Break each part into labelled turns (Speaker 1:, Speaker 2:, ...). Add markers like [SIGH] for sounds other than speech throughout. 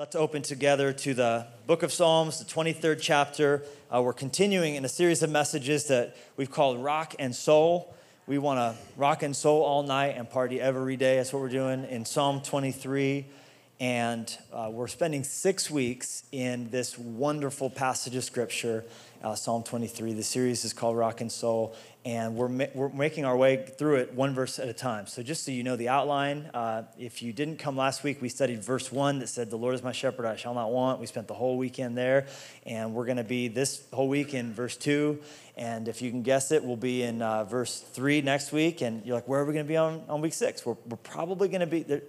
Speaker 1: Let's open together to the book of Psalms, the 23rd chapter. Uh, we're continuing in a series of messages that we've called Rock and Soul. We want to rock and soul all night and party every day. That's what we're doing in Psalm 23. And uh, we're spending six weeks in this wonderful passage of scripture, uh, Psalm 23. The series is called Rock and Soul and we're, ma- we're making our way through it one verse at a time. So, just so you know the outline, uh, if you didn't come last week, we studied verse one that said, The Lord is my shepherd, I shall not want. We spent the whole weekend there, and we're going to be this whole week in verse two. And if you can guess it, we'll be in uh, verse three next week. And you're like, Where are we going to be on, on week six? We're, we're probably going to be, there,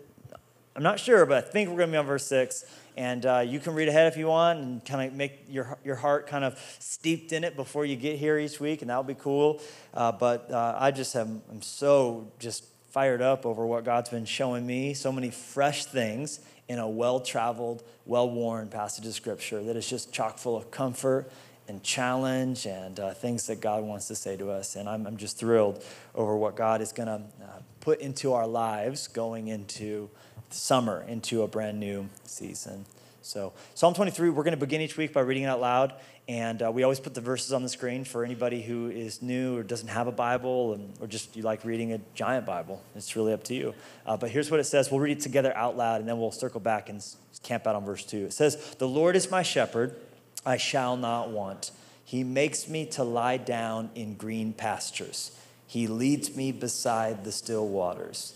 Speaker 1: I'm not sure, but I think we're going to be on verse six. And uh, you can read ahead if you want and kind of make your, your heart kind of steeped in it before you get here each week, and that'll be cool. Uh, but uh, I just am I'm so just fired up over what God's been showing me. So many fresh things in a well traveled, well worn passage of Scripture that is just chock full of comfort and challenge and uh, things that God wants to say to us. And I'm, I'm just thrilled over what God is going to uh, put into our lives going into summer into a brand new season. So, Psalm 23, we're going to begin each week by reading it out loud. And uh, we always put the verses on the screen for anybody who is new or doesn't have a Bible and, or just you like reading a giant Bible. It's really up to you. Uh, but here's what it says. We'll read it together out loud and then we'll circle back and camp out on verse 2. It says, The Lord is my shepherd, I shall not want. He makes me to lie down in green pastures. He leads me beside the still waters.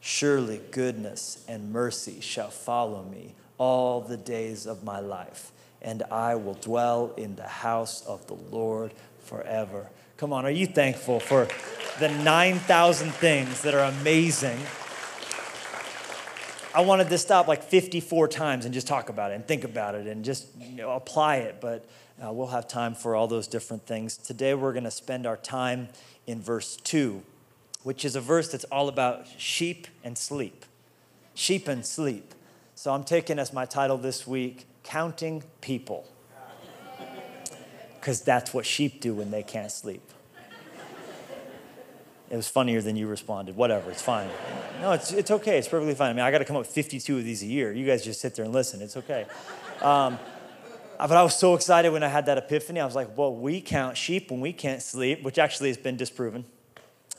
Speaker 1: Surely goodness and mercy shall follow me all the days of my life, and I will dwell in the house of the Lord forever. Come on, are you thankful for the 9,000 things that are amazing? I wanted to stop like 54 times and just talk about it and think about it and just you know, apply it, but uh, we'll have time for all those different things. Today we're going to spend our time in verse 2 which is a verse that's all about sheep and sleep. Sheep and sleep. So I'm taking as my title this week, Counting People. Because that's what sheep do when they can't sleep. It was funnier than you responded. Whatever, it's fine. No, it's, it's okay. It's perfectly fine. I mean, I got to come up with 52 of these a year. You guys just sit there and listen. It's okay. Um, but I was so excited when I had that epiphany. I was like, well, we count sheep when we can't sleep, which actually has been disproven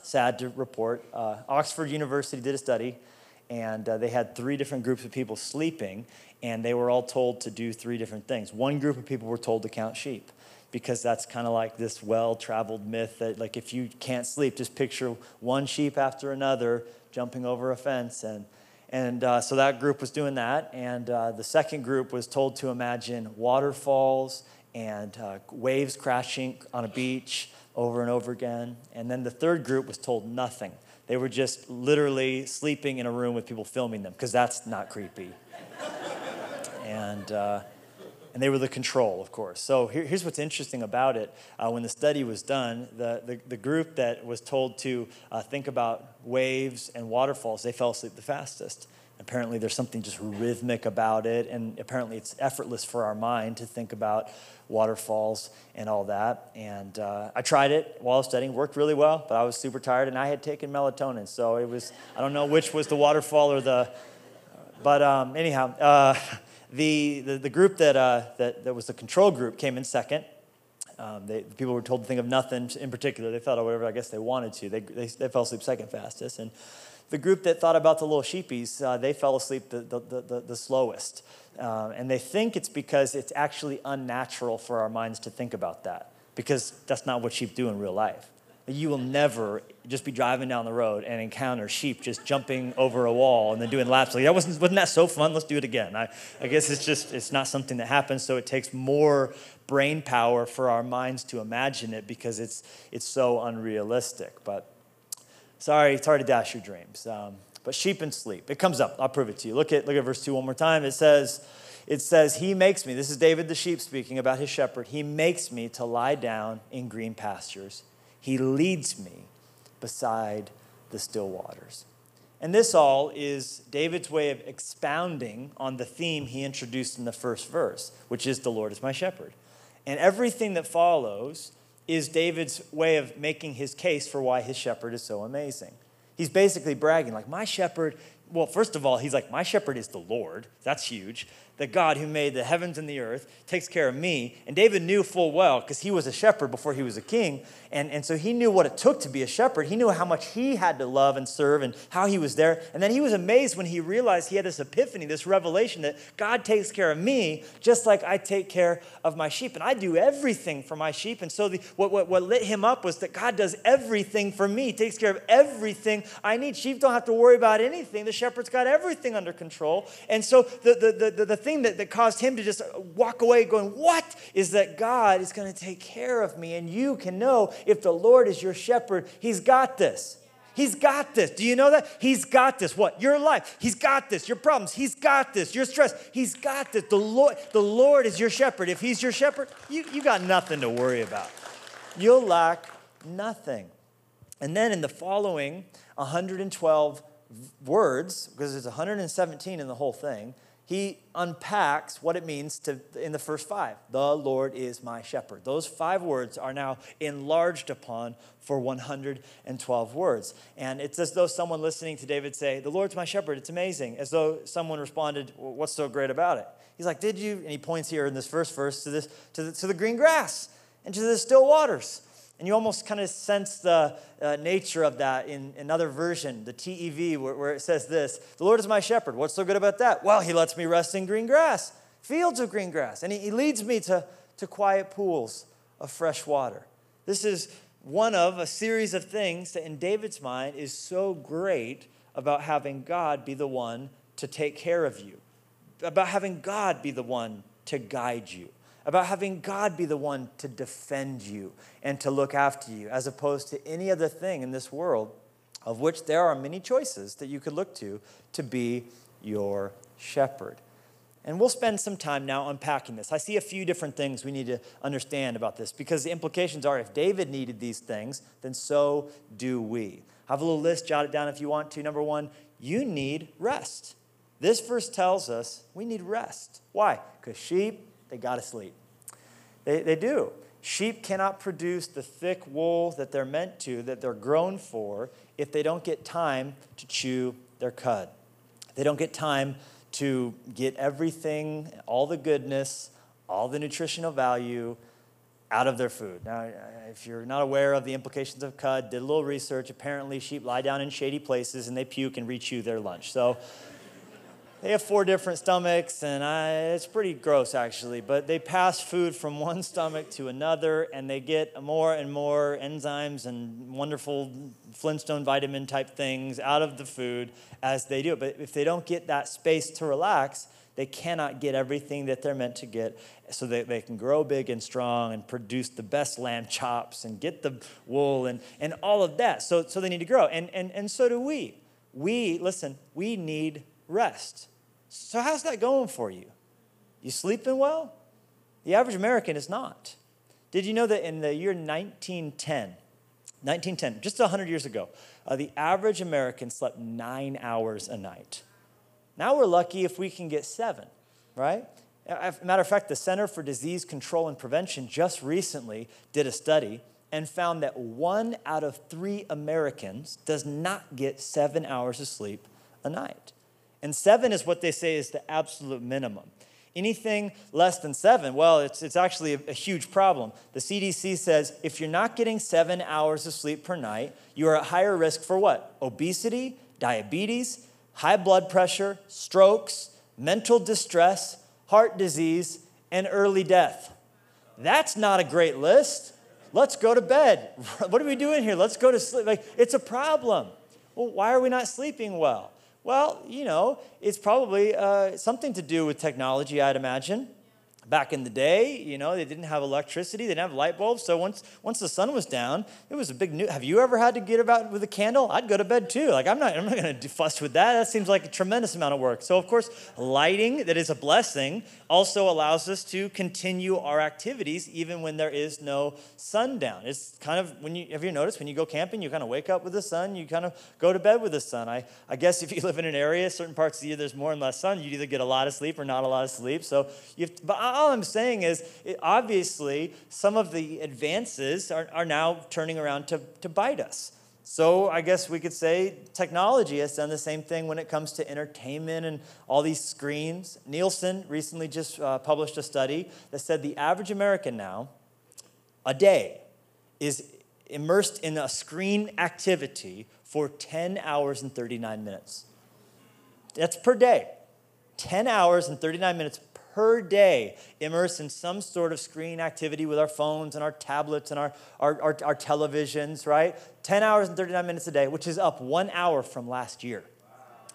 Speaker 1: sad to report. Uh, Oxford University did a study, and uh, they had three different groups of people sleeping, and they were all told to do three different things. One group of people were told to count sheep because that's kind of like this well-traveled myth that like if you can't sleep just picture one sheep after another jumping over a fence and and uh, so that group was doing that and uh, the second group was told to imagine waterfalls and uh, waves crashing on a beach over and over again. And then the third group was told nothing. They were just literally sleeping in a room with people filming them, because that's not creepy. and, uh, and they were the control, of course. So here, here's what's interesting about it. Uh, when the study was done, the, the, the group that was told to uh, think about waves and waterfalls, they fell asleep the fastest. Apparently, there's something just rhythmic about it, and apparently, it's effortless for our mind to think about waterfalls and all that. And uh, I tried it while studying, worked really well, but I was super tired and I had taken melatonin. So it was, I don't know which was the waterfall or the, but um, anyhow, uh, [LAUGHS] the, the, the, group that, uh, that, that was the control group came in second. Um, they, the people were told to think of nothing in particular. They thought whatever I guess they wanted to. They, they, they fell asleep second fastest. And the group that thought about the little sheepies, uh, they fell asleep the, the, the, the slowest. Uh, and they think it's because it's actually unnatural for our minds to think about that, because that's not what sheep do in real life. You will never just be driving down the road and encounter sheep just jumping over a wall and then doing laps. Like that wasn't wasn't that so fun? Let's do it again. I, I guess it's just it's not something that happens. So it takes more brain power for our minds to imagine it because it's it's so unrealistic. But sorry, it's hard to dash your dreams. Um, but sheep and sleep. It comes up. I'll prove it to you. Look at, look at verse 2 one more time. It says, it says, He makes me, this is David the sheep speaking about his shepherd, He makes me to lie down in green pastures. He leads me beside the still waters. And this all is David's way of expounding on the theme he introduced in the first verse, which is the Lord is my shepherd. And everything that follows is David's way of making his case for why his shepherd is so amazing. He's basically bragging, like, my shepherd, well, first of all, he's like, my shepherd is the Lord. That's huge the God who made the heavens and the earth takes care of me. And David knew full well, because he was a shepherd before he was a king. And, and so he knew what it took to be a shepherd. He knew how much he had to love and serve and how he was there. And then he was amazed when he realized he had this epiphany, this revelation that God takes care of me just like I take care of my sheep. And I do everything for my sheep. And so the, what, what, what lit him up was that God does everything for me, takes care of everything I need. Sheep don't have to worry about anything. The shepherd's got everything under control. And so the, the, the, the, the thing thing that, that caused him to just walk away going, What? Is that God is going to take care of me. And you can know if the Lord is your shepherd, he's got this. He's got this. Do you know that? He's got this. What? Your life. He's got this. Your problems. He's got this. Your stress. He's got this. The Lord, the Lord is your shepherd. If he's your shepherd, you, you got nothing to worry about. You'll lack nothing. And then in the following 112 words, because there's 117 in the whole thing, he unpacks what it means to in the first five the lord is my shepherd. Those five words are now enlarged upon for 112 words. And it's as though someone listening to david say the lord's my shepherd. It's amazing. As though someone responded well, what's so great about it? He's like did you? And he points here in this first verse to this to the, to the green grass and to the still waters and you almost kind of sense the uh, nature of that in another version, the TEV, where, where it says this The Lord is my shepherd. What's so good about that? Well, he lets me rest in green grass, fields of green grass. And he, he leads me to, to quiet pools of fresh water. This is one of a series of things that in David's mind is so great about having God be the one to take care of you, about having God be the one to guide you about having God be the one to defend you and to look after you, as opposed to any other thing in this world, of which there are many choices that you could look to to be your shepherd. And we'll spend some time now unpacking this. I see a few different things we need to understand about this because the implications are if David needed these things, then so do we. Have a little list, jot it down if you want to. Number one, you need rest. This verse tells us we need rest. Why? Because sheep they got to sleep. They, they do. Sheep cannot produce the thick wool that they're meant to, that they're grown for, if they don't get time to chew their cud. They don't get time to get everything, all the goodness, all the nutritional value out of their food. Now, if you're not aware of the implications of cud, did a little research. Apparently, sheep lie down in shady places and they puke and rechew their lunch. So, they have four different stomachs, and I, it's pretty gross actually. But they pass food from [LAUGHS] one stomach to another, and they get more and more enzymes and wonderful Flintstone vitamin type things out of the food as they do it. But if they don't get that space to relax, they cannot get everything that they're meant to get so that they can grow big and strong and produce the best lamb chops and get the wool and, and all of that. So, so they need to grow. And, and, and so do we. We, listen, we need rest. So, how's that going for you? You sleeping well? The average American is not. Did you know that in the year 1910, 1910, just 100 years ago, uh, the average American slept nine hours a night? Now we're lucky if we can get seven, right? Matter of fact, the Center for Disease Control and Prevention just recently did a study and found that one out of three Americans does not get seven hours of sleep a night. And seven is what they say is the absolute minimum. Anything less than seven, well, it's, it's actually a, a, huge problem. The CDC says if you're not getting seven hours of sleep per night, you are at higher risk for what? Obesity, diabetes, high blood pressure, strokes, mental distress, heart disease, and early death. That's not a great list. Let's go to bed. [LAUGHS] what are we doing here? Let's go to sleep. Like, it's a problem. Well, why are we not sleeping well? Well, you know, it's probably uh, something to do with technology, I'd imagine. Back in the day, you know, they didn't have electricity, they didn't have light bulbs. So once once the sun was down, it was a big new. Have you ever had to get about with a candle? I'd go to bed too. Like I'm not I'm not going [LAUGHS] to fuss with that. That seems like a tremendous amount of work. So of course, lighting that is a blessing also allows us to continue our activities even when there is no sundown. It's kind of when you have you noticed when you go camping, you kind of wake up with the sun, you kind of go to bed with the sun. I I guess if [LAUGHS] you live in an area, certain parts of the year there's more and less sun, you either get a lot of sleep or not a lot of sleep. So you have to, but all I'm saying is, it, obviously, some of the advances are, are now turning around to, to bite us. So I guess we could say technology has done the same thing when it comes to entertainment and all these screens. Nielsen recently just uh, published a study that said the average American now, a day, is immersed in a screen activity for 10 hours and 39 minutes. That's per day. 10 hours and 39 minutes per day immersed in some sort of screen activity with our phones and our tablets and our, our, our, our, televisions, right? 10 hours and 39 minutes a day, which is up one hour from last year.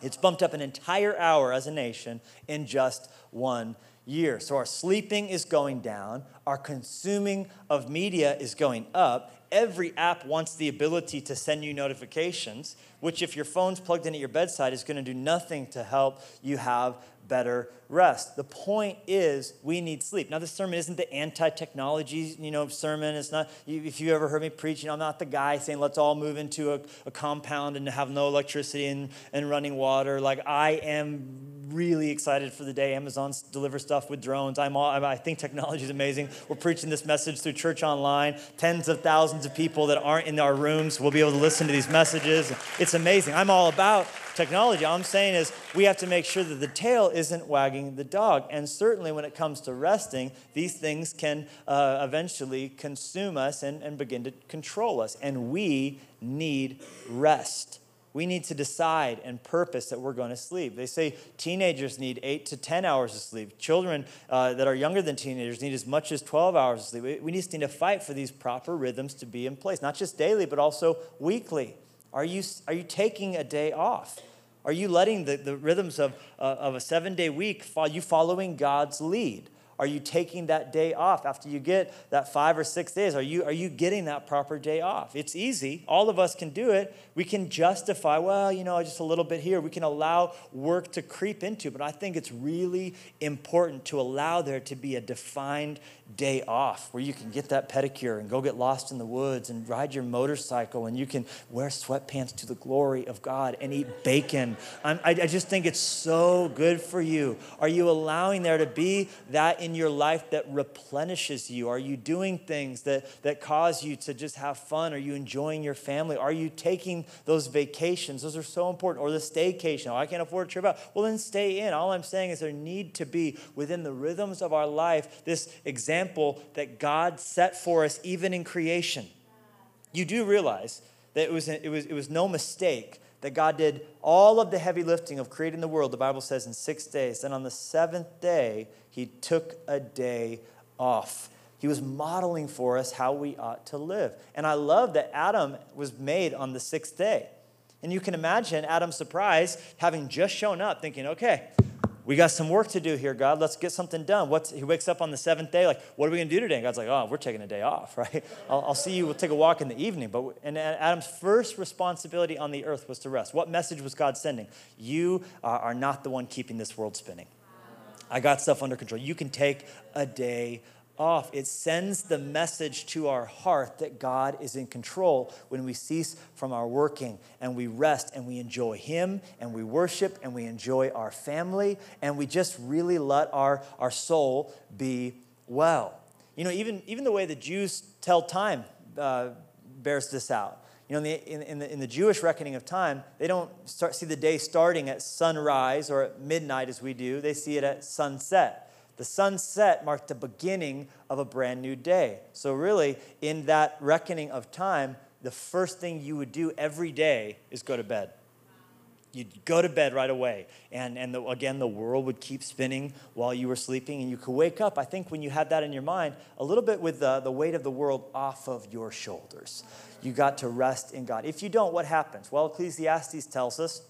Speaker 1: It's bumped up an entire hour as a nation in just one year. So our sleeping is going down, our consuming of media is going up. Every app wants the ability to send you notifications, which, if your phone's plugged in at your bedside, is going to do nothing to help you have better rest. The point is we need sleep. Now, this sermon isn't the anti-technology, you know, sermon. It's not, if you ever heard me preach, I'm not the guy saying let's all move into a, a compound and have no electricity and, and running water. Like, I am really excited for the day Amazon delivers stuff with drones. I'm all, I think technology is amazing. We're preaching this message through church online. Tens of thousands of people that aren't in our rooms will be able to listen to these messages. It's amazing. I'm all about technology. All I'm saying is we have to make sure that the tail isn't wagging the dog. And certainly when it comes to resting, these things can uh, eventually consume us and, and begin to control us. And we need rest. We need to decide and purpose that we're going to sleep. They say teenagers need eight to 10 hours of sleep. Children uh, that are younger than teenagers need as much as 12 hours of sleep. We just need to fight for these proper rhythms to be in place, not just daily, but also weekly. Are you, are you taking a day off? Are you letting the, the rhythms of, uh, of a seven day week, are you following God's lead? Are you taking that day off after you get that five or six days? Are you, are you getting that proper day off? It's easy. All of us can do it. We can justify, well, you know, just a little bit here. We can allow work to creep into, but I think it's really important to allow there to be a defined day off where you can get that pedicure and go get lost in the woods and ride your motorcycle and you can wear sweatpants to the glory of God and eat bacon. I, I just think it's so good for you. Are you allowing there to be that in your life that replenishes you? Are you doing things that, that cause you to just have fun? Are you enjoying your family? Are you taking those vacations? Those are so important. Or the staycation. Oh, I can't afford a trip out. Well, then stay in. All I'm saying is there need to be within the rhythms of our life this example that God set for us even in creation. You do realize that it was, it was, it was no mistake that God did all of the heavy lifting of creating the world, the Bible says, in six days. Then on the seventh day, he took a day off. He was modeling for us how we ought to live. And I love that Adam was made on the sixth day. And you can imagine Adam's surprise having just shown up, thinking, okay, we got some work to do here, God. Let's get something done. What's, he wakes up on the seventh day, like, what are we going to do today? And God's like, oh, we're taking a day off, [LAUGHS] right? I'll, I'll, see you. We'll take a walk in the evening. But and Adam's first responsibility on the earth was to rest. What message was God sending? You are not the one keeping this world spinning. I got stuff under control. You can take a day off. It sends the message to our heart that God is in control when we cease from our working and we rest and we enjoy Him and we worship and we enjoy our family and we just really let our, our soul be well. You know, even, even the way the Jews tell time uh, bears this out. You know, in the, in, in, the, in the Jewish reckoning of time, they don't start, see the day starting at sunrise or at midnight as we do. They see it at sunset. The sunset marked the beginning of a brand new day. So, really, in that reckoning of time, the first thing you would do every day is go to bed. You'd go to bed right away. And, and the, again, the world would keep spinning while you were sleeping. And you could wake up, I think, when you had that in your mind, a little bit with the, the weight of the world off of your shoulders. You got to rest in God. If you don't, what happens? Well, Ecclesiastes tells us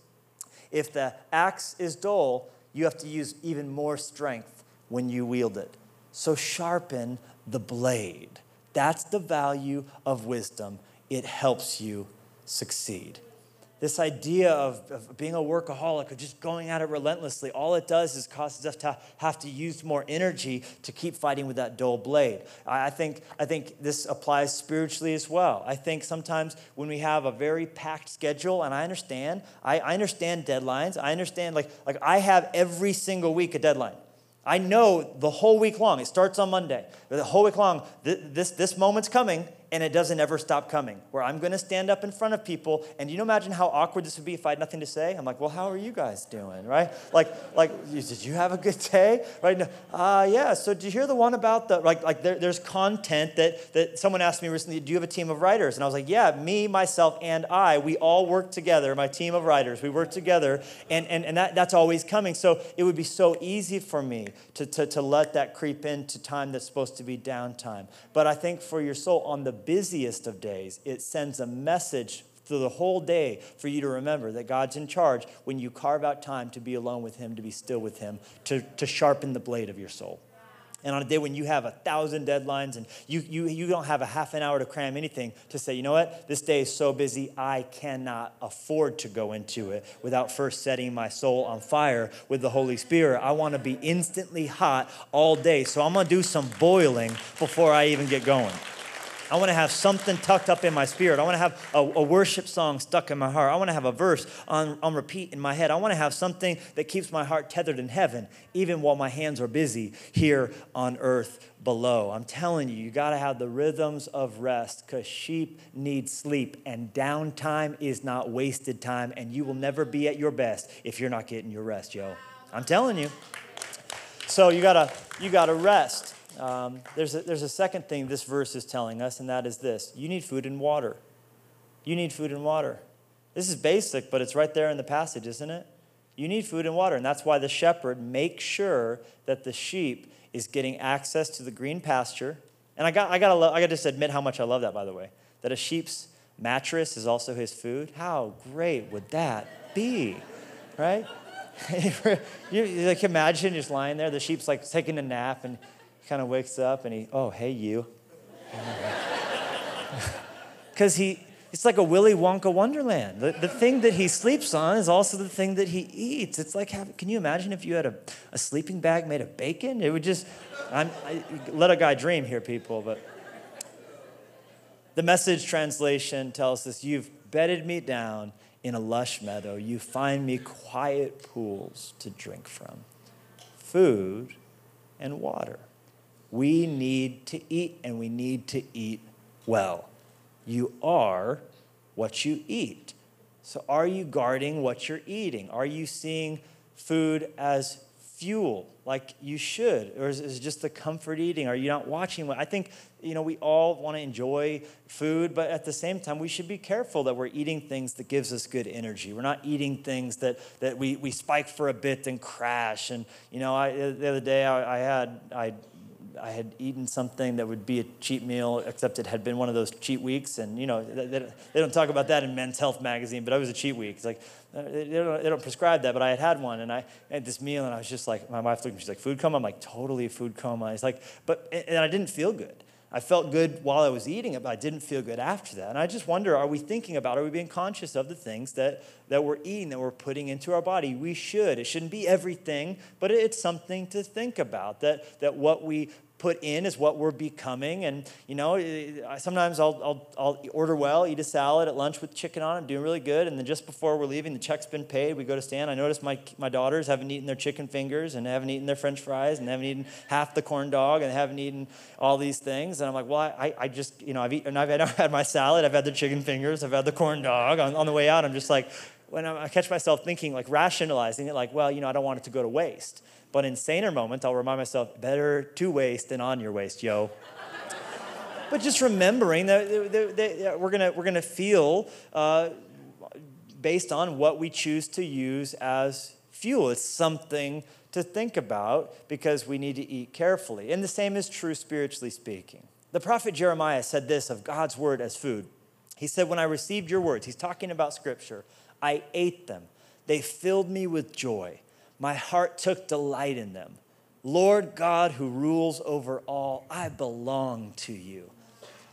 Speaker 1: if the axe is dull, you have to use even more strength when you wield it. So sharpen the blade. That's the value of wisdom. It helps you succeed. This idea of, of, being a workaholic or just going at it relentlessly, all it does is causes us to have to use more energy to keep fighting with that dull blade. I think, I think this applies spiritually as well. I think sometimes when we have a very packed schedule, and I understand, I, I understand deadlines. I understand, like, like I have every single week a deadline. I know the whole week long, it starts on Monday, the whole week long, this, this moment's coming, and it doesn't ever stop coming. Where I'm going to stand up in front of people, and you know, imagine how awkward this would be if I had nothing to say. I'm like, well, how are you guys doing, right? Like, like, did you have a good day, right? Uh, yeah. So did you hear the one about the like, like there, there's content that that someone asked me recently. Do you have a team of writers? And I was like, yeah, me, myself, and I. We all work together. My team of writers. We work together, and and and that that's always coming. So it would be so easy for me to to to let that creep into time that's supposed to be downtime. But I think for your soul on the busiest of days, it sends a message through the whole day for you to remember that God's in charge when you carve out time to be alone with Him, to be still with Him, to, to sharpen the blade of your soul. And on a day when you have a thousand deadlines and you, you, you don't have a half an hour to cram anything, to say, you know what, this day is so busy, I cannot afford to go into it without first setting my soul on fire with the Holy Spirit. I want to be instantly hot all day. So I'm going to do some boiling before I even get going. I want to have something tucked up in my spirit. I want to have a, a, worship song stuck in my heart. I want to have a verse on, on repeat in my head. I want to have something that keeps my heart tethered in heaven, even while my hands are busy here on earth below. I'm telling you, you got to have the rhythms of rest because sheep need sleep, and downtime is not wasted time, and you will never be at your best if you're not getting your rest, yo. I'm telling you. So you gotta you gotta rest. Um, there's, a, there's a second thing this verse is telling us, and that is this you need food and water. You need food and water. This is basic, but it's right there in the passage, isn't it? You need food and water, and that's why the shepherd makes sure that the sheep is getting access to the green pasture. And I got, I got, to, I got to just admit how much I love that, by the way, that a sheep's mattress is also his food. How great would that be, right? [LAUGHS] you, like imagine just lying there, the sheep's like taking a nap, and kind of wakes up and he, oh, hey, you. [LAUGHS] Because he, it's like a Willy Wonka wonderland. The, the thing that he sleeps on is also the thing that he eats. It's like, have, can you imagine if you had a, a sleeping bag made of bacon? It would just, I'm, I, let a guy dream here, people. But the message translation tells us, You've bedded me down in a lush meadow. You find me quiet pools to drink from, food and water. We need to eat, and we need to eat well. You are what you eat. So, are you guarding what you're eating? Are you seeing food as fuel like you should? Or is it just the comfort eating? Are you not watching? I think, you know, we all want to enjoy food, but at the same time, we should be careful that we're eating things that gives us good energy. We're not eating things that, that we, we spike for a bit and crash. And, you know, I, the other day I, I had, I I had eaten something that would be a cheat meal, except it had been one of those cheat weeks. And, you know, they, don't talk about that in Men's Health magazine, but I was a cheat week. It's like, uh, they don't, they don't prescribe that, but I had had one. And I had this meal, and I was just like, my wife looked at me, she's like, food coma? I'm like, totally food coma. It's like, but, and I didn't feel good. I felt good while I was eating it, but I didn't feel good after that. And I just wonder are we thinking about, are we being conscious of the things that, that we're eating, that we're putting into our body? We should. It shouldn't be everything, but it's something to think about that, that what we put in is what we're becoming. And, you know, sometimes I'll, I'll, I'll order well, eat a salad at lunch with chicken on it, doing really good. And then just before we're leaving, the check's been paid. We go to stand. I notice my, my daughters haven't eaten their chicken fingers and haven't eaten their french fries and haven't eaten half the corn dog and haven't eaten all these things. And I'm like, well, I, I just, you know, I've eaten, I've had, [LAUGHS] I've had my salad, I've had the chicken fingers, I've had the corn dog. On, on the way out, I'm just like, when I catch myself thinking, like rationalizing it, like, well, you know, I don't want it to go to waste. But in saner moments, I'll remind myself, better to waste than on your waist, yo. [LAUGHS] but just remembering that we're gonna, we're gonna feel uh, based on what we choose to use as fuel. It's something to think about because we need to eat carefully. And the same is true spiritually speaking. The prophet Jeremiah said this of God's word as food. He said, When I received your words, he's talking about scripture, I ate them. They filled me with joy. My heart took delight in them. Lord God who rules over all, I belong to you.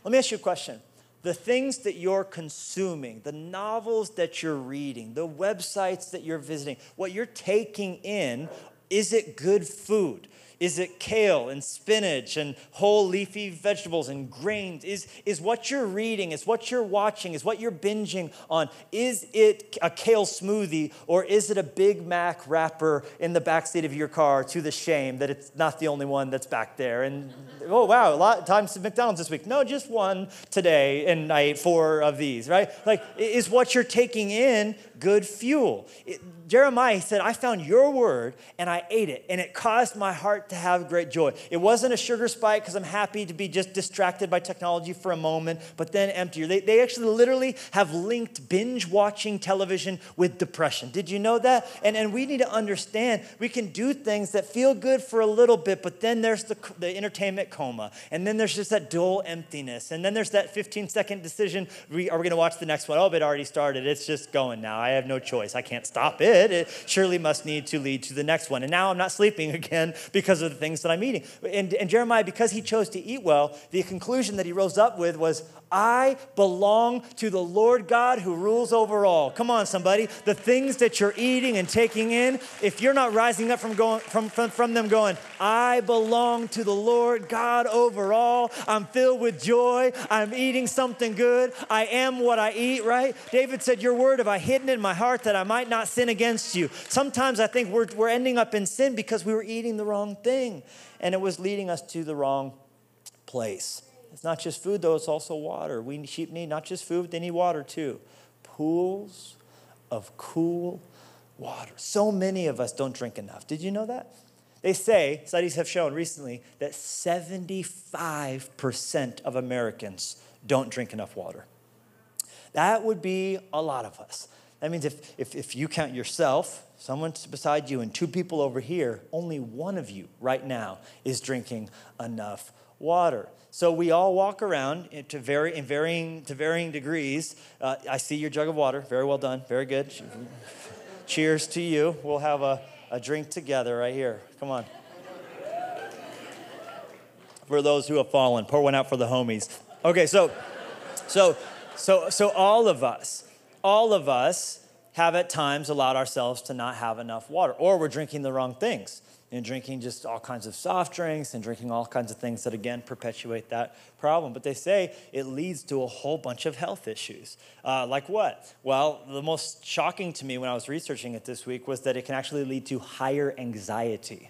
Speaker 1: Let me ask you a question. The things that you're consuming, the novels that you're reading, the websites that you're visiting, what you're taking in, is it good food? Is it kale and spinach and whole leafy vegetables and grains? Is, is what you're reading, is what you're watching, is what you're binging on, is it a kale smoothie or is it a Big Mac wrapper in the backseat of your car to the shame that it's not the only one that's back there? And oh, wow, a lot of times at McDonald's this week. No, just one today, and I ate four of these, right? Like, is what you're taking in good fuel? It, Jeremiah said, I found your word and I ate it, and it caused my heart to have great joy. It wasn't a sugar spike because I'm happy to be just distracted by technology for a moment, but then emptier. They, they actually literally have linked binge watching television with depression. Did you know that? And, and we need to understand we can do things that feel good for a little bit, but then there's the, the entertainment coma, and then there's just that dull emptiness, and then there's that 15 second decision We, are we going to watch the next one? Oh, it already started. It's just going now. I have no choice. I can't stop it it, surely must need to lead to the next one. And now I'm not sleeping [LAUGHS] again because of the things that I'm eating. And, and Jeremiah, because he chose to eat well, the conclusion that he rose up with was, I belong to the Lord God who rules over all. Come on, somebody. The things that you're eating and taking in, if you're not rising up from, going, from, from, from them going, I belong to the Lord God over all, I'm filled with joy, I'm eating something good, I am what I eat, right? David said, Your word have I hidden in my heart that I might not sin against you. Sometimes I think we're, we're ending up in sin because we were eating the wrong thing and it was leading us to the wrong place. It's not just food, though, it's also water. We sheep need not just food, they need water too. Pools of cool water. So many of us don't drink enough. Did you know that? They say, studies have shown recently, that 75% of Americans don't drink enough water. That would be a lot of us. That means if, if, if you count yourself, someone beside you, and two people over here, only one of you right now is drinking enough water. So we all walk around to vary, in varying, to varying degrees. Uh, I see your jug of water. Very well done. Very good. Cheers to you. We'll have a, a drink together right here. Come on. For those who have fallen, pour one out for the homies. Okay, so, so, so, so all of us, all of us have at times allowed ourselves to not have enough water, or we're drinking the wrong things and drinking just all kinds of soft drinks and drinking all kinds of things that, again, perpetuate that problem. But they say it leads to a whole bunch of health issues. Uh, like what? Well, the most shocking to me when I was researching it this week was that it can actually lead to higher anxiety.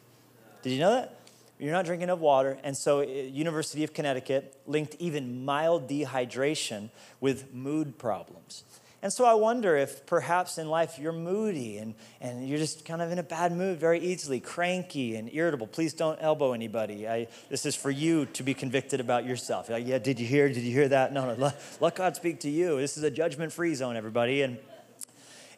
Speaker 1: Did you know that? You're not drinking enough water. And so, uh, University of Connecticut linked even mild dehydration with mood problems. And so I wonder if perhaps in life you're moody and, and you're just kind of in a bad mood very easily, cranky and irritable. Please don't elbow anybody. I, this is for you to be convicted about yourself. Like, yeah, did you hear? Did you hear that? No, no, let, let God speak to you. This is a judgment free zone, everybody. And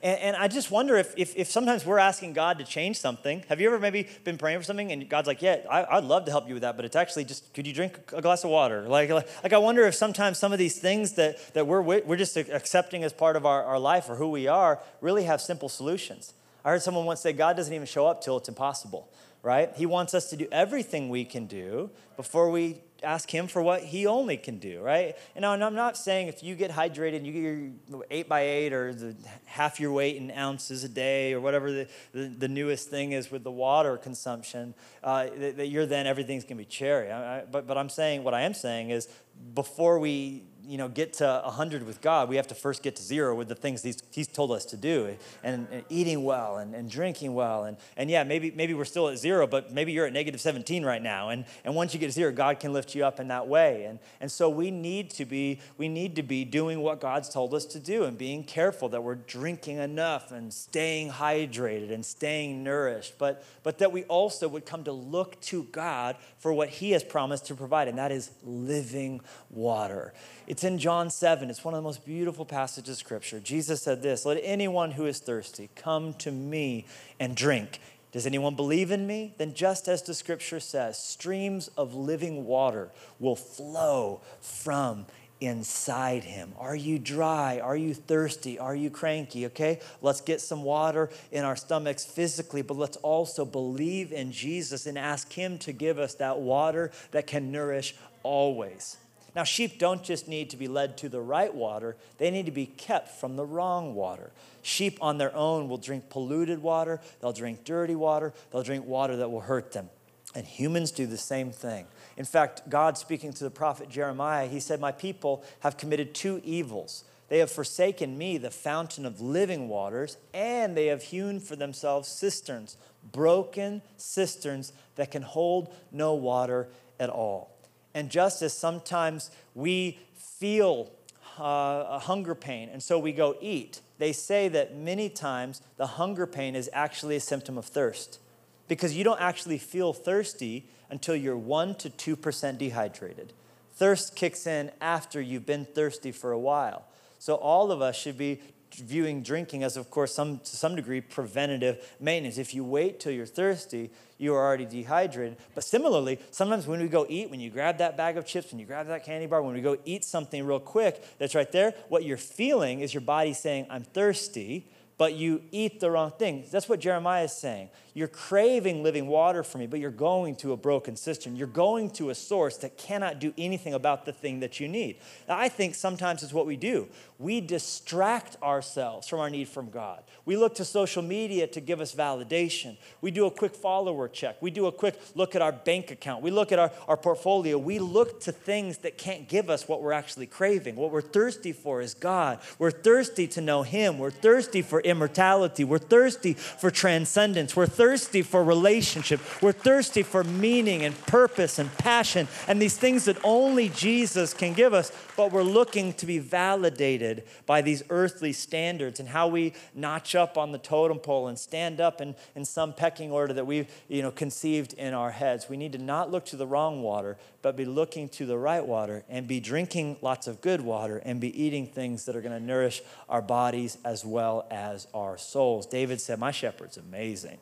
Speaker 1: and, and, I just wonder if, if, if, sometimes we're asking God to change something. Have you ever maybe been praying for something and God's like, yeah, I, would love to help you with that, but it's actually just, could you drink a glass of water? [LAUGHS] Like, like, like, I wonder if sometimes some of these things that, that we're, we're just accepting as part of our, our life or who we are really have simple solutions. I heard someone once say, God doesn't even show up till it's impossible, right? He wants us to do everything we can do before we ask him for what he only can do, right? And I'm not saying if you get hydrated, you get your eight by eight or the half your weight in ounces a day or whatever the, the, the newest thing is with the water consumption, uh, that, that, you're then everything's gonna be cherry. I, I, but, but I'm saying, what I am saying is before we you know, get to 100 with God, we have to first get to zero with the things he's, he's told us to do. And, and, eating well and, and drinking well. And, and yeah, maybe, maybe we're still at zero, but maybe you're at negative 17 right now. And, and once you get to zero, God can lift you up in that way. And, and so we need to be, we need to be doing what God's told us to do and being careful that we're drinking enough and staying hydrated and staying nourished. But, but that we also would come to look to God for what he has promised to provide, and that is living water. It's in John 7. It's one of the most beautiful passages of Scripture. Jesus said this Let anyone who is thirsty come to me and drink. Does anyone believe in me? Then, just as the scripture says, streams of living water will flow from inside him. Are you dry? Are you thirsty? Are you cranky? Okay, let's get some water in our stomachs physically, but let's also believe in Jesus and ask him to give us that water that can nourish always. Now, sheep don't just need to be led to the right water, they need to be kept from the wrong water. Sheep on their own will drink polluted water, they'll drink dirty water, they'll drink water that will hurt them. And humans do the same thing. In fact, God speaking to the prophet Jeremiah, he said, My people have committed two evils. They have forsaken me, the fountain of living waters, and they have hewn for themselves cisterns, broken cisterns that can hold no water at all. And just as sometimes we feel uh, hunger pain, and so we go eat, they say that many times the hunger pain is actually a symptom of thirst because you don't actually feel thirsty until you're 1% to 2% dehydrated. Thirst kicks in after you've been thirsty for a while. So all of us should be viewing drinking as, of course, some, to some degree preventative maintenance. If you wait till you're thirsty, you are already dehydrated. But similarly, sometimes when we go eat, when you grab that bag of chips, when you grab that candy bar, when we go eat something real quick that's right there, what you're feeling is your body saying, I'm thirsty but you eat the wrong thing. That's what Jeremiah is saying. You're craving living water for me, but you're going to a broken cistern. You're going to a source that cannot do anything about the thing that you need. Now, I think sometimes it's what we do. We distract ourselves from our need from God. We look to social media to give us validation. We do a quick follower check. We do a quick look at our bank account. We look at our, our portfolio. We look to things that can't give us what we're actually craving. What we're thirsty for is God. We're thirsty to know Him. We're thirsty for immortality. We're thirsty for transcendence. We're thirsty for relationship. We're thirsty for meaning and purpose and passion and these things that only Jesus can give us. But we're looking to be validated by these earthly standards and how we notch up on the totem pole and stand up in, in some pecking order that we've you know, conceived in our heads. We need to not look to the wrong water, but be looking to the right water and be drinking lots of good water and be eating things that are going to nourish our bodies as well as our souls. David said, My shepherd's amazing.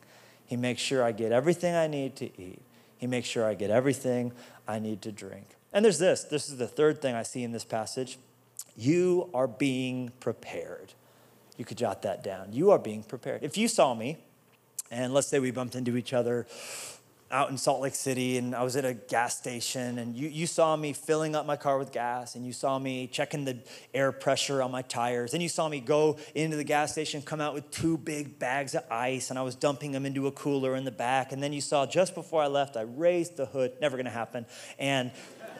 Speaker 1: He makes sure I get everything I need to eat, he makes sure I get everything I need to drink. And there's this this is the third thing I see in this passage. You are being prepared. You could jot that down. You are being prepared. If you saw me, and let's say we bumped into each other out in Salt Lake City and I was at a gas station and you, you saw me filling up my car with gas and you saw me checking the air pressure on my tires and you saw me go into the gas station, come out with two big bags of ice and I was dumping them into a cooler in the back. And then you saw just before I left, I raised the hood, never gonna happen, and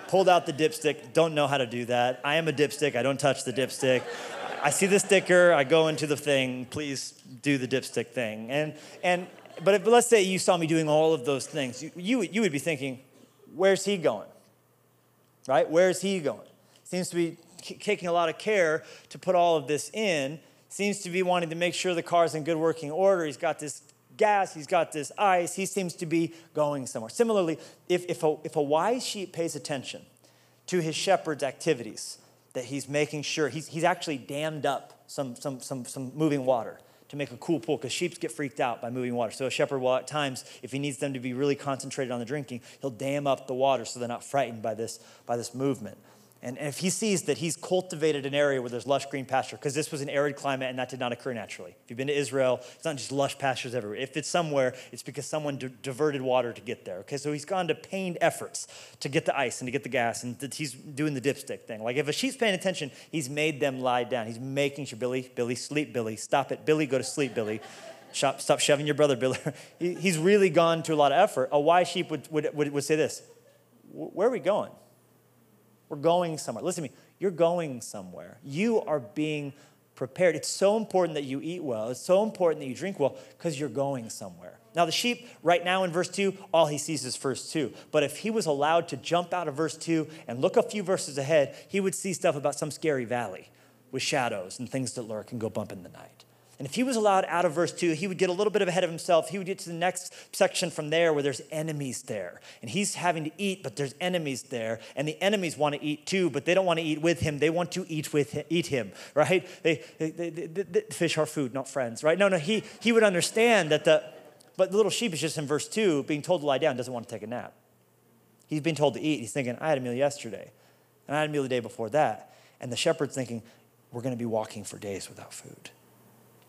Speaker 1: pulled out the dipstick. Don't know how to do that. I am a dipstick, I don't touch the dipstick. I see the sticker, I go into the thing, please do the dipstick thing. And, and, but if, let's say you saw me doing all of those things, you, you, you would be thinking, where's he going? Right? Where's he going? Seems to be taking a lot of care to put all of this in. Seems to be wanting to make sure the car's in good working order. He's got this gas, he's got this ice. He seems to be going somewhere. Similarly, if, if, a, if a wise sheep pays attention to his shepherd's activities, that he's making sure he's, he's actually dammed up some, some, some, some moving water to make a cool pool because sheep get freaked out by moving water. So a shepherd will at times, if he needs them to be really concentrated on the drinking, he'll dam up the water so they're not frightened by this, by this movement. And, if he sees that he's cultivated an area where there's lush green pasture, because this was an arid climate and that did not occur naturally. If you've been to Israel, it's not just lush pastures everywhere. If it's somewhere, it's because someone di- diverted water to get there. Okay, so he's gone to pained efforts to get the ice and to get the gas, and th- he's doing the dipstick thing. Like if a sheep's paying attention, he's made them lie down. He's making sure, Billy, Billy, sleep, Billy, stop it, Billy, go to sleep, Billy. Stop, stop shoving your brother, Billy. [LAUGHS] he's really gone to a lot of effort. A wise sheep would, would, would, would say this Where are we going? We're going somewhere. Listen to me. You're going somewhere. You are being prepared. It's so important that you eat well. It's so important that you drink well because you're going somewhere. Now, the sheep, right now in verse 2, all he sees is verse 2. But if he was allowed to jump out of verse 2 and look a few verses ahead, he would see stuff about some scary valley with shadows and things that lurk and go bump in the night. And if he was allowed out of verse 2, he would get a little bit ahead of himself. He would get to the next section from there where there's enemies there. And he's having to eat, but there's enemies there. And the enemies want to eat too, but they don't want to eat with him. They want to eat with him, eat him, right? They, they, they, they, fish are food, not friends, right? No, no, he, he would understand that the, but the little sheep is just in verse 2, being told to lie down, doesn't want to take a nap. He's being told to eat. He's thinking, I had a meal yesterday. And I had a meal the day before that. And the shepherd's thinking, we're going to be walking for days without food.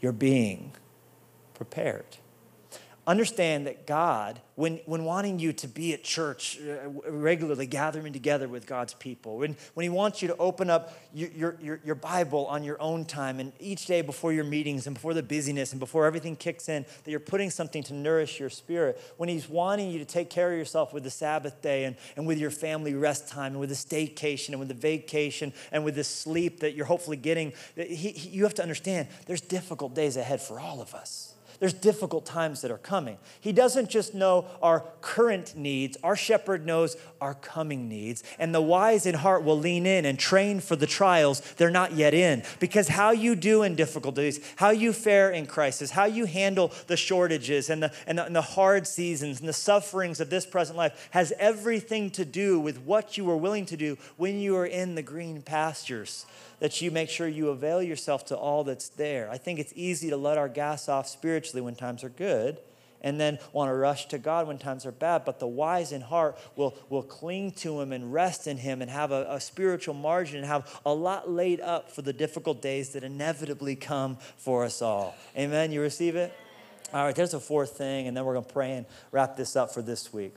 Speaker 1: You're being prepared understand that God, when, when wanting you to be at church uh, regularly, gathering together with God's people, when, when He wants you to open up your, your, your Bible on your own time and each day before your meetings and before the busyness and before everything kicks in, that you're putting something to nourish your spirit, when He's wanting you to take care of yourself with the Sabbath day and, and with your family rest time and with the staycation and with the vacation and with the sleep that you're hopefully getting, he, he, you have to understand there's difficult days ahead for all of us. There's difficult times that are coming. He doesn't just know our current needs, our shepherd knows our coming needs. And the wise in heart will lean in and train for the trials they're not yet in. Because how you do in difficulties, how you fare in crisis, how you handle the shortages and the, and the, and the hard seasons and the sufferings of this present life has everything to do with what you are willing to do when you are in the green pastures that you make sure you avail yourself to all that's there. I think it's easy to let our gas off spiritually when times are good and then want to rush to God when times are bad. But the wise in heart will, will cling to Him and rest in Him and have a, a, spiritual margin and have a lot laid up for the difficult days that inevitably come for us all. Amen? You receive it? All right, there's a fourth thing, and then we're going to pray and wrap this up for this week.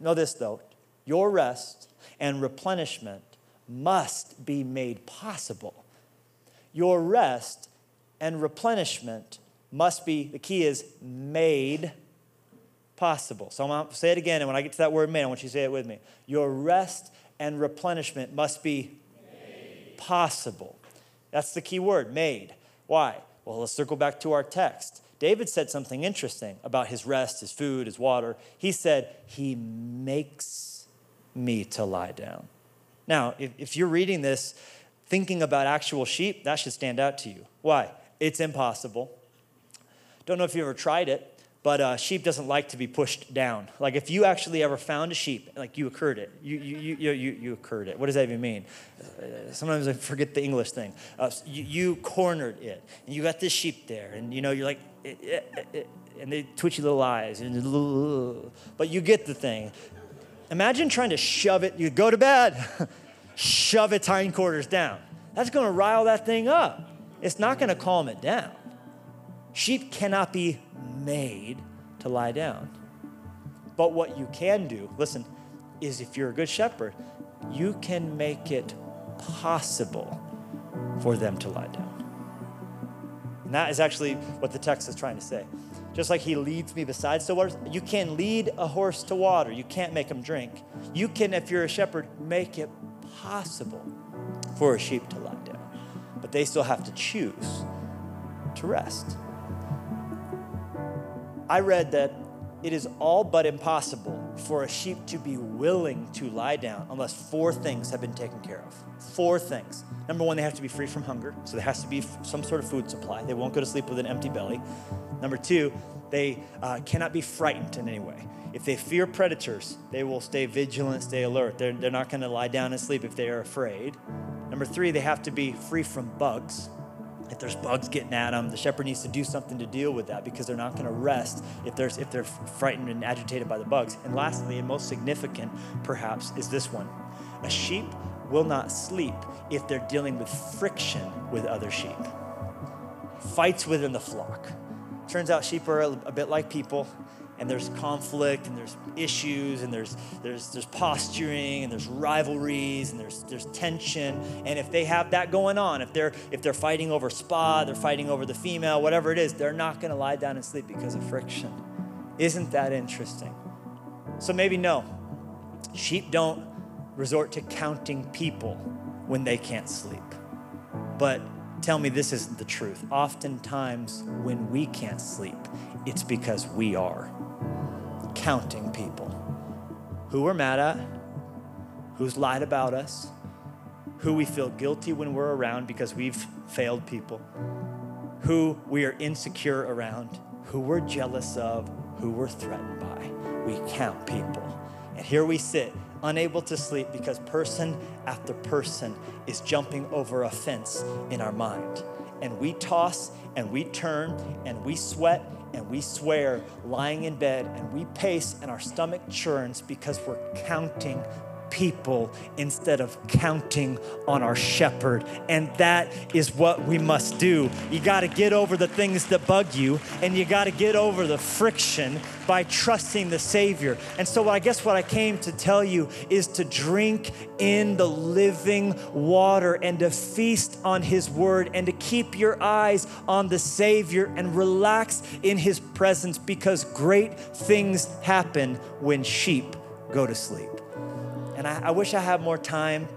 Speaker 1: Know this, though your rest and replenishment must be made possible. Your rest and replenishment must be, the key is made possible. So I'm going to say it again, and when I get to that word made, I want you to say it with me. Your rest and replenishment must be made. possible. That's the key word, made. Why? Well, let's circle back to our text. David said something interesting about his rest, his food, his water. He said, He makes me to lie down. Now, if, if you're reading this thinking about actual sheep, that should stand out to you. Why? It's impossible. Don't know if you ever tried it, but a sheep doesn't like to be pushed down. Like if you actually ever found a sheep, like you occurred it, you, you, you, you, you occurred it. What does that even mean? Uh, sometimes I forget the English thing. Uh, you, you, cornered it, and you got this sheep there, and you know, you're like, it, it, it, and they twitchy little eyes, and but you get the thing. Imagine trying to shove it, you go to bed, [LAUGHS] shove its hindquarters down. That's gonna rile that thing up. It's not gonna calm it down. Sheep cannot be made to lie down. But what you can do, listen, is if you're a good shepherd, you can make it possible for them to lie down. And that is actually what the text is trying to say. Just like he leads me beside still waters, you can lead a horse to water. You can't make him drink. You can, if you're a shepherd, make it possible for a sheep to lie down. But they still have to choose to rest. I read that it is all but impossible for a sheep to be willing to lie down unless four things have been taken care of. Four things. Number one, they have to be free from hunger, so there has to be some sort of food supply. They won't go to sleep with an empty belly. Number two, they uh, cannot be frightened in any way. If they fear predators, they will stay vigilant, stay alert. They're, they're not going to lie down and sleep if they are afraid. Number three, they have to be free from bugs. If there's bugs getting at them, the shepherd needs to do something to deal with that because they're not going to rest if, there's, if they're frightened and agitated by the bugs. And lastly, and most significant perhaps, is this one a sheep will not sleep if they're dealing with friction with other sheep, fights within the flock. Turns out sheep are a, a bit like people and there's conflict and there's issues and there's there's there's posturing and there's rivalries and there's there's tension. And if they have that going on if they're if they're fighting over spa they're fighting over the female whatever it is they're not going to lie down and sleep because of friction. Isn't that interesting? So maybe no. Sheep don't resort to counting people when they can't sleep. But tell me this isn't the truth oftentimes when we can't sleep it's because we are counting people who we're mad at, who's lied about us, who we feel guilty when we're around because we've failed people, who we are insecure around, who we're jealous of, who we're threatened by. We count people. And here we sit, unable to sleep because person after person is jumping over a fence in our mind. And we toss and we turn and we sweat and we swear lying in bed and we pace and our stomach churns because we're counting people instead of counting on our shepherd. And that is what we must do. You got to get over the things that bug you, and you got to get over the friction by trusting the Savior. And so, I guess what I came to tell you is to drink in the living water and to feast on His Word and to keep your eyes on the Savior and relax in His presence because great things happen when sheep go to sleep. And I, I wish I had more time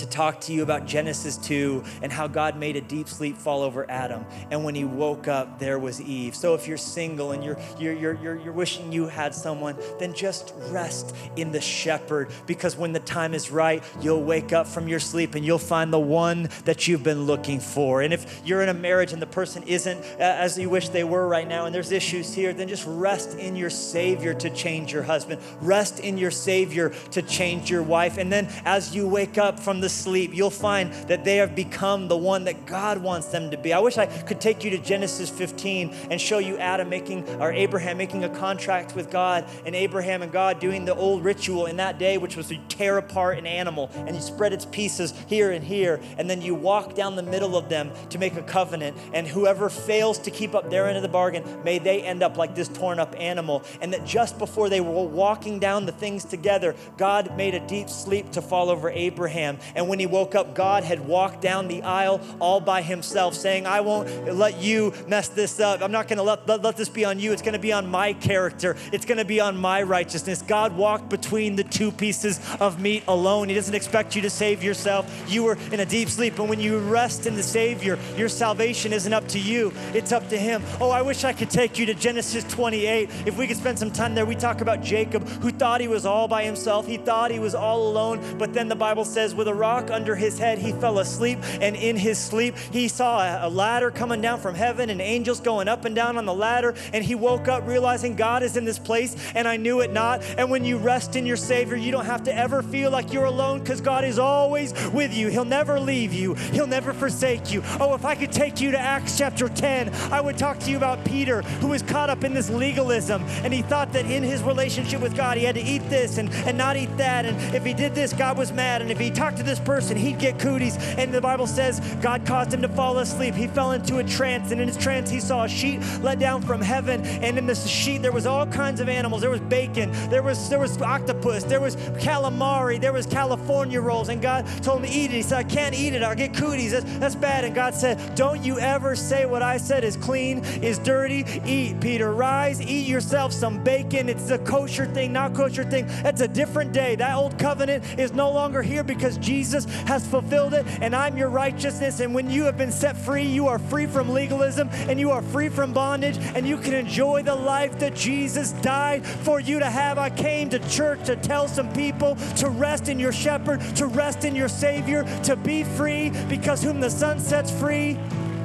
Speaker 1: to talk to you about Genesis 2 and how God made a deep sleep fall over Adam. And when he woke up, there was Eve. So if you're single and you're, you're, you're, you're, wishing you had someone, then just rest in the shepherd because when the time is right, you'll wake up from your sleep and you'll find the one that you've been looking for. And if you're in a marriage and the person isn't uh, as you wish they were right now and there's issues here, then just rest in your Savior to change your husband. Rest in your Savior to change your wife. And then as you wake up from the sleep, you'll find that they have become the one that God wants them to be. I wish I could take you to Genesis 15 and show you Adam making, or Abraham making a contract with God, and Abraham and God doing the old ritual in that day, which was to tear apart an animal and you spread its pieces here and here, and then you walk down the middle of them to make a covenant. And whoever fails to keep up their end of the bargain, may they end up like this torn up animal. And that just before they were walking down the things together, God made a deep sleep to fall over Abraham. And when he woke up, God had walked down the aisle all by himself, saying, I won't let you mess this up. I'm not going to let, let, let this be on you. It's going to be on my character, it's going to be on my righteousness. God walked between the two pieces of meat alone. He doesn't expect you to save yourself. You were in a deep sleep, and when you rest in the Savior, your salvation isn't up to you, it's up to Him. Oh, I wish I could take you to Genesis 28. If we could spend some time there, we talk about Jacob, who thought he was all by himself. He thought he was all alone, but then the Bible says, with a rock under his head, he fell asleep. And in his sleep, he saw a ladder coming down from heaven and angels going up and down on the ladder. And he woke up realizing God is in this place, and I knew it not. And when you rest in your Savior, you don't have to ever feel like you're alone because God is always with you. He'll never leave you, He'll never forsake you. Oh, if I could take you to Acts chapter 10, I would talk to you about Peter, who was caught up in this legalism. And he thought that in his relationship with God, he had to eat this and, and not eat that. And if he did this, God was mad. And if he talked to person, he'd get cooties. And the Bible says God caused him to fall asleep. He fell into a trance. And in his trance, he saw a sheet let down from heaven. And in this sheet, there was all kinds of animals. There was bacon, there was, there was octopus, there was calamari, there was California rolls. And God told him to eat it. He said, I can't eat it. I'll get cooties. That's, that's bad. And God said, Don't you ever say what I said is clean, is dirty. Eat, Peter. Rise, eat yourself some bacon. It's a kosher thing, not kosher thing. That's a different day. That old covenant is no longer here because Jesus has fulfilled it, and I'm your righteousness. And when you have been set free, you are free from legalism and you are free from bondage, and you can enjoy the life that Jesus died for you to have. I came to church to tell some people to rest in your shepherd, to rest in your Savior, to be free, because whom the Son sets free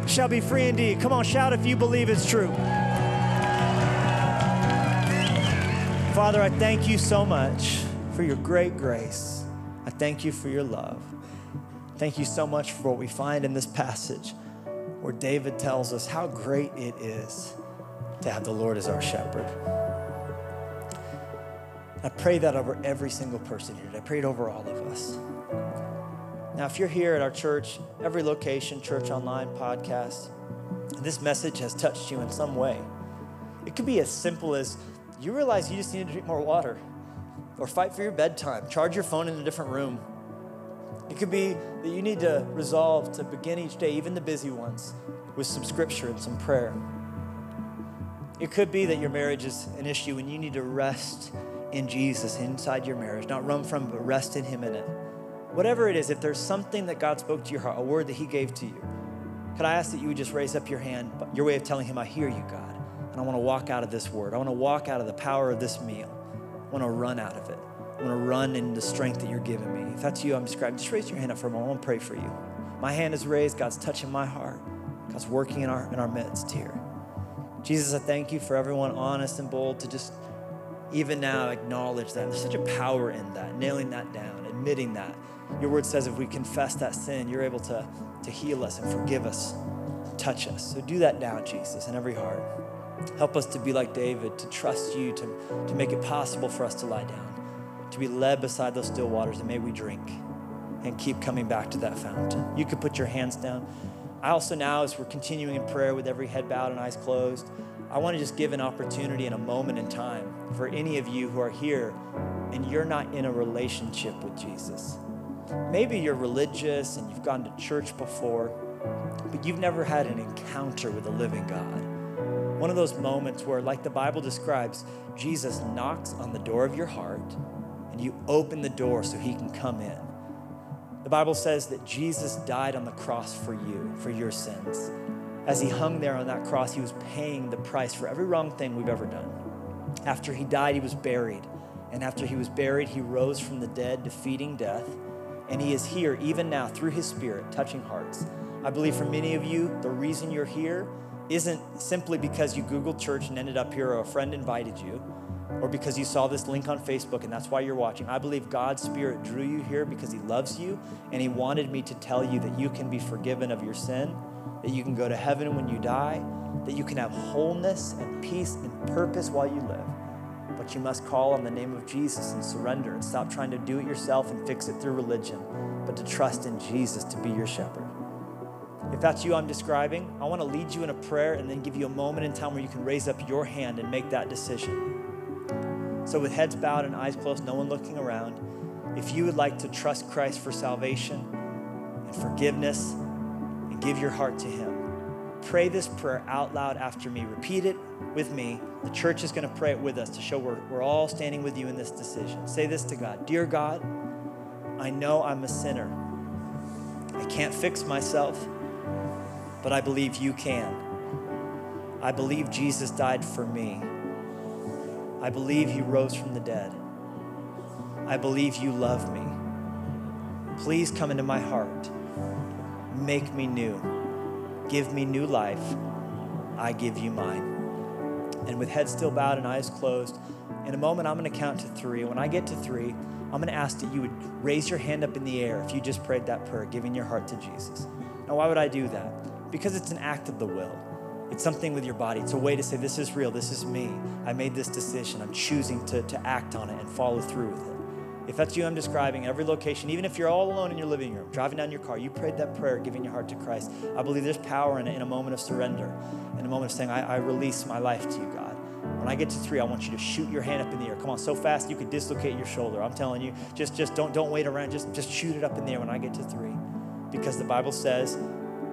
Speaker 1: shall be free indeed. Come on, shout if you believe it's true. Father, I thank you so much for your great grace. Thank you for your love. Thank you so much for what we find in this passage where David tells us how great it is to have the Lord as our shepherd. I pray that over every single person here. I pray it over all of us. Now, if you're here at our church, every location, church online, podcast, this message has touched you in some way. It could be as simple as you realize you just need to drink more water or fight for your bedtime, charge your phone in a different room. It could be that you need to resolve to begin each day, even the busy ones, with some scripture and some prayer. It could be that your marriage is an issue and you need to rest in Jesus inside your marriage, not run from, but rest in Him in it. Whatever it is, if there's something that God spoke to your heart, a word that He gave to you, could I ask that you would just raise up your hand, your way of telling Him, I hear you, God, and I want to walk out of this word. I want to walk out of the power of this meal. I want to run out of it. I want to run in the strength that you're giving me. If that's you, I'm describing. Just raise your hand up for a moment. I want to pray for you. My hand is raised. God's touching my heart. God's working in our in our midst here. Jesus, I thank you for everyone honest and bold to just even now acknowledge that. There's such a power in that, nailing that down, admitting that. Your word says if we confess that sin, you're able to, to heal us and forgive us, touch us. So do that now, Jesus, in every heart. Help us to be like David, to trust you, to, to make it possible for us to lie down to be led beside those still waters, and may we drink and keep coming back to that fountain. You could put your hands down. I also now, as we're continuing in prayer with every head bowed and eyes closed, I want to just give an opportunity in a moment in time for any of you who are here and you're not in a relationship with Jesus. Maybe you're religious and you've gone to church before, but you've never had an encounter with the living God. One of those moments where, like the Bible describes, Jesus knocks on the door of your heart and you open the door so he can come in. The Bible says that Jesus died on the cross for you, for your sins. As he hung there on that cross, he was paying the price for every wrong thing we've ever done. After he died, he was buried. And after he was buried, he rose from the dead, defeating death. And he is here, even now, through his spirit, touching hearts. I believe for many of you, the reason you're here isn't simply because you Googled church and ended up here or a friend invited you or because you saw this link on Facebook and that's why you're watching. I believe God's Spirit drew you here because He loves you and He wanted me to tell you that you can be forgiven of your sin, that you can go to heaven when you die, that you can have wholeness and peace and purpose while you live. But you must call on the name of Jesus and surrender and stop trying to do it yourself and fix it through religion, but to trust in Jesus to be your shepherd. If that's you I'm describing, I want to lead you in a prayer and then give you a moment in time where you can raise up your hand and make that decision. So, with heads bowed and eyes closed, no one looking around, if you would like to trust Christ for salvation and forgiveness and give your heart to Him, pray this prayer out loud after me. Repeat it with me. The church is going to pray it with us to show we're, we're all standing with you in this decision. Say this to God Dear God, I know I'm a sinner. I can't fix myself, but I believe you can. I believe Jesus died for me. I believe he rose from the dead. I believe you love me. Please come into my heart. Make me new. Give me new life. I give you mine. And with head still bowed and eyes closed, in a moment I'm going to count to three. When I get to three, I'm going to ask that you would raise your hand up in the air if you just prayed that prayer, giving your heart to Jesus. Now, why would I do that? Because it's an act of the will. It's something with your body. It's a way to say, This is real. This is me. I made this decision. I'm choosing to, to act on it and follow through with it. If that's you, I'm describing every location, even if you're all alone in your living room, driving down your car, you prayed that prayer, giving your heart to Christ. I believe there's power in it in a moment of surrender, in a moment of saying, I, I release my life to you, God. When I get to three, I want you to shoot your hand up in the air. Come on, so fast you could dislocate your shoulder. I'm telling you, just just don't don't wait around. Just just shoot it up in the air when I get to three, because the Bible says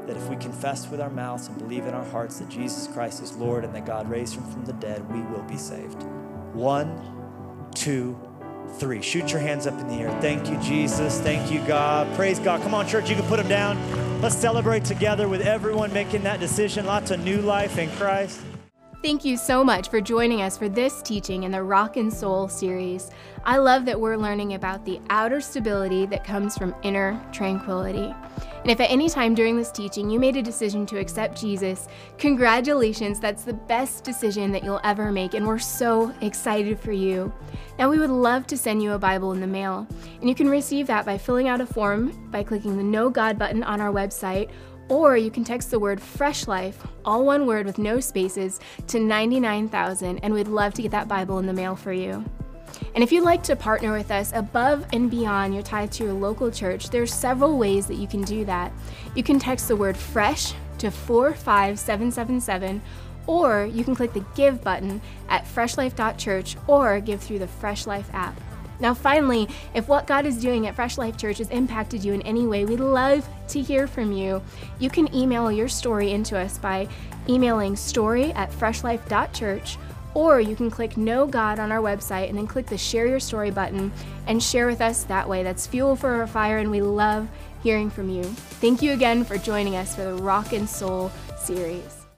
Speaker 1: that if we confess with our mouths and believe in our hearts that Jesus Christ is Lord and that God raised him from the dead, we will be saved. One, two, three. Shoot your hands up in the air. Thank you, Jesus. Thank you, God. Praise God. Come on, church, you can put them down. Let's celebrate together with everyone making that decision. Lots of new life in Christ.
Speaker 2: Thank you so much for joining us for this teaching in the Rock and Soul series. I love that we're learning about the outer stability that comes from inner tranquility. And if at any time during this teaching you made a decision to accept Jesus, congratulations, that's the best decision that you'll ever make, and we're so excited for you. Now, we would love to send you a Bible in the mail, and you can receive that by filling out a form by clicking the Know God button on our website or you can text the word Fresh Life, all one word with no spaces, to 99,000, and we'd love to get that Bible in the mail for you. And if you'd like to partner with us above and beyond your tithe to your local church, there's several ways that you can do that. You can text the word fresh to 45777 or you can click the give button at freshlife.church or give through the Fresh Life app. Now, finally, if what God is doing at Fresh Life Church has impacted you in any way, we'd love to hear from you. You can email your story into us by emailing story at freshlife.church, or you can click Know God on our website and then click the Share Your Story button and share with us that way. That's fuel for our fire, and we love hearing from you. Thank you again for joining us for the Rock and Soul series.